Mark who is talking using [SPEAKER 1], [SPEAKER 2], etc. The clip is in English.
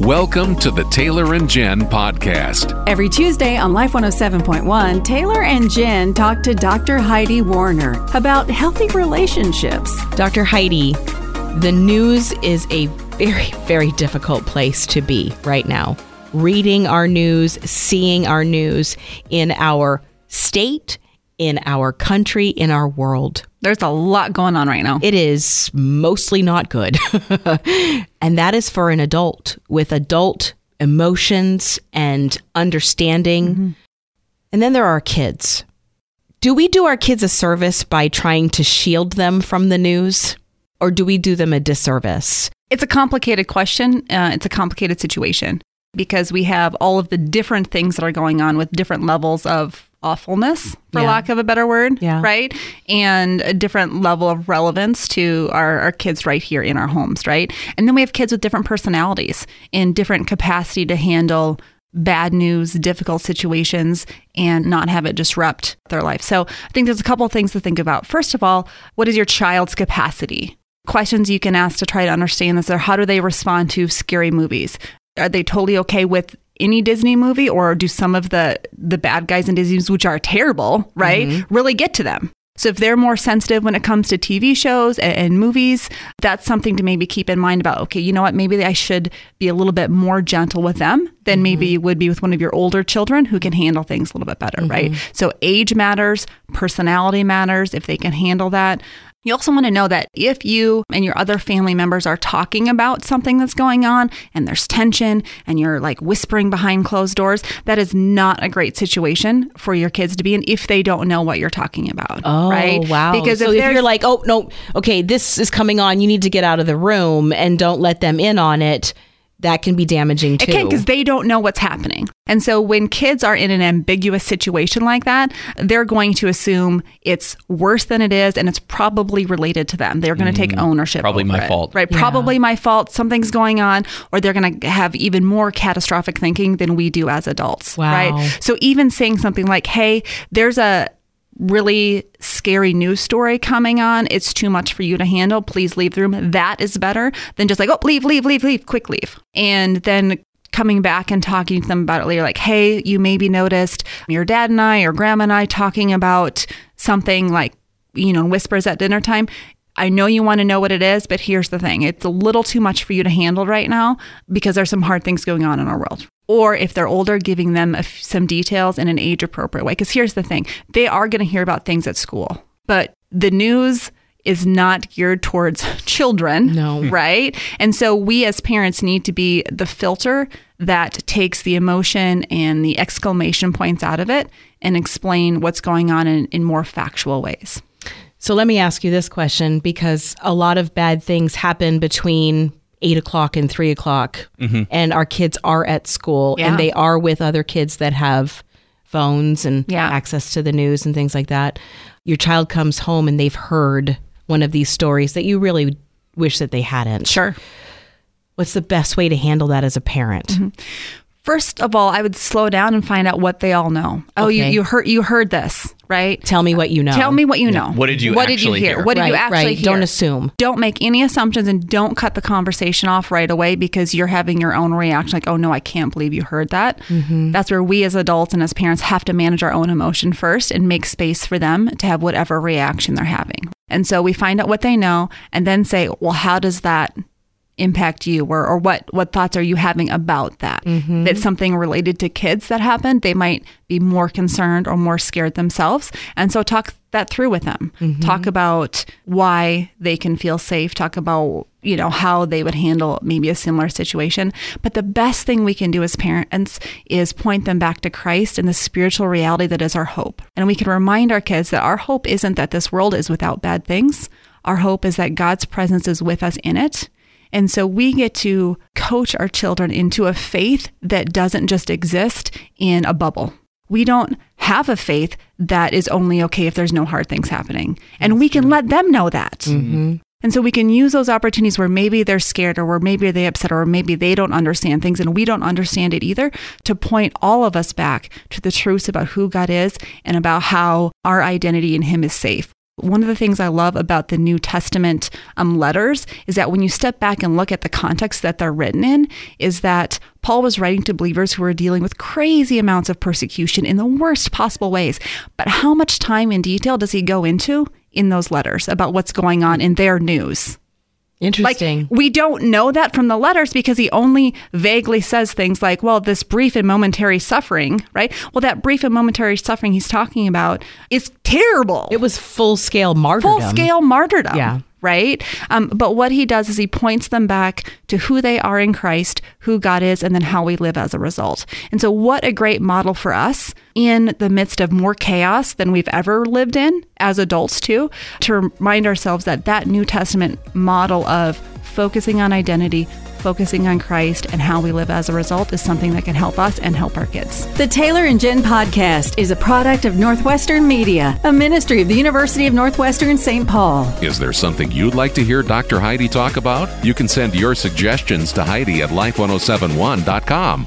[SPEAKER 1] Welcome to the Taylor and Jen podcast.
[SPEAKER 2] Every Tuesday on Life 107.1, Taylor and Jen talk to Dr. Heidi Warner about healthy relationships.
[SPEAKER 3] Dr. Heidi, the news is a very, very difficult place to be right now. Reading our news, seeing our news in our state, in our country, in our world.
[SPEAKER 4] There's a lot going on right now.
[SPEAKER 3] It is mostly not good. and that is for an adult with adult emotions and understanding. Mm-hmm. And then there are kids. Do we do our kids a service by trying to shield them from the news? Or do we do them a disservice?
[SPEAKER 4] It's a complicated question. Uh, it's a complicated situation because we have all of the different things that are going on with different levels of awfulness, for yeah. lack of a better word,
[SPEAKER 3] yeah.
[SPEAKER 4] right? And a different level of relevance to our, our kids right here in our homes, right? And then we have kids with different personalities and different capacity to handle bad news, difficult situations, and not have it disrupt their life. So I think there's a couple of things to think about. First of all, what is your child's capacity? Questions you can ask to try to understand this are how do they respond to scary movies? Are they totally okay with any Disney movie, or do some of the the bad guys in Disney, which are terrible, right, mm-hmm. really get to them? So if they're more sensitive when it comes to TV shows and, and, movies, that's something to maybe keep in mind about, okay, you know what, maybe I should be a little bit more gentle with them than mm-hmm. maybe you would be with one of your older children who can handle things a little bit better, mm-hmm. right? So age matters, personality matters if they can handle that. You also want to know that if you and your other family members are talking about something that's going on and there's tension and you're like whispering behind closed doors, that is not a great situation for your kids to be in if they don't know what you're talking about.
[SPEAKER 3] Oh,
[SPEAKER 4] right?
[SPEAKER 3] wow.
[SPEAKER 4] Because
[SPEAKER 3] so
[SPEAKER 4] if,
[SPEAKER 3] if you're like, oh, no, okay, this is coming on, you need to get out of the room and don't let them in on it that can be damaging too.
[SPEAKER 4] It can because they don't know what's happening. And so when kids are in an ambiguous situation like that, they're going to assume it's worse than it is and it's probably related to them. They're going to mm, take ownership.
[SPEAKER 5] Probably my
[SPEAKER 4] it,
[SPEAKER 5] fault.
[SPEAKER 4] Right. Yeah. Probably my fault. Something's going on. Or they're going to have even more catastrophic thinking than we do as adults.
[SPEAKER 3] Wow.
[SPEAKER 4] Right. So even saying something like, hey, there's a really scary news story coming on, it's too much for you to handle. Please leave the room. That is better than just like, oh, leave, leave, leave, leave, quick leave. And then coming back and talking to them about it later, like, hey, you maybe noticed your dad and I or grandma and I talking about something like, you know, whispers at dinner time. I know you want to know what it is, but here's the thing it's a little too much for you to handle right now because there's some hard things going on in our world. Or if they're older, giving them some details in an age appropriate way. Because here's the thing they are going to hear about things at school, but the news is not geared towards children.
[SPEAKER 3] No.
[SPEAKER 4] Right. And so we as parents need to be the filter that takes the emotion and the exclamation points out of it and explain what's going on in, in more factual ways.
[SPEAKER 3] So let me ask you this question because a lot of bad things happen between eight o'clock and three o'clock, mm-hmm. and our kids are at school yeah. and they are with other kids that have phones and yeah. access to the news and things like that. Your child comes home and they've heard one of these stories that you really wish that they hadn't.
[SPEAKER 4] Sure.
[SPEAKER 3] What's the best way to handle that as a parent? Mm-hmm.
[SPEAKER 4] First of all, I would slow down and find out what they all know. Oh, you, you heard you heard this, right?
[SPEAKER 3] Tell me what you know.
[SPEAKER 4] Tell me what you know.
[SPEAKER 5] What did you
[SPEAKER 4] What did you
[SPEAKER 5] hear?
[SPEAKER 4] hear? What did
[SPEAKER 3] right,
[SPEAKER 4] you actually
[SPEAKER 3] right.
[SPEAKER 4] hear?
[SPEAKER 3] Don't assume.
[SPEAKER 4] Don't make any assumptions and don't cut the conversation off right away because you're having your own reaction like, "Oh no, I can't believe you heard that." Mm-hmm. That's where we as adults and as parents have to manage our own emotion first and make space for them to have whatever reaction they're having. And so we find out what they know and then say, "Well, how does that impact you or, or what what thoughts are you having about that? Mm-hmm. it's something related to kids that happened they might be more concerned or more scared themselves. And so talk that through with them. Mm-hmm. talk about why they can feel safe. Talk about you know how they would handle maybe a similar situation. But the best thing we can do as parents is point them back to Christ and the spiritual reality that is our hope. And we can remind our kids that our hope isn't that this world is without bad things. Our hope is that God's presence is with us in it and so we get to coach our children into a faith that doesn't just exist in a bubble. We don't have a faith that is only okay if there's no hard things happening. And we can let them know that. Mm-hmm. And so we can use those opportunities where maybe they're scared or where maybe they're upset or maybe they don't understand things and we don't understand it either to point all of us back to the truths about who God is and about how our identity in Him is safe. One of the things I love about the New Testament um, letters is that when you step back and look at the context that they're written in, is that Paul was writing to believers who were dealing with crazy amounts of persecution in the worst possible ways. But how much time in detail does he go into in those letters about what's going on in their news?
[SPEAKER 3] Interesting.
[SPEAKER 4] Like, we don't know that from the letters because he only vaguely says things like, well, this brief and momentary suffering, right? Well, that brief and momentary suffering he's talking about is terrible.
[SPEAKER 3] It was full scale martyrdom.
[SPEAKER 4] Full scale martyrdom.
[SPEAKER 3] Yeah
[SPEAKER 4] right? Um, but what he does is he points them back to who they are in Christ, who God is, and then how we live as a result. And so, what a great model for us in the midst of more chaos than we've ever lived in as adults, too, to remind ourselves that that New Testament model of focusing on identity, focusing on Christ and how we live as a result is something that can help us and help our kids.
[SPEAKER 2] The Taylor and Jen podcast is a product of Northwestern Media, a ministry of the University of Northwestern St. Paul.
[SPEAKER 1] Is there something you'd like to hear Dr. Heidi talk about? You can send your suggestions to Heidi at life1071.com.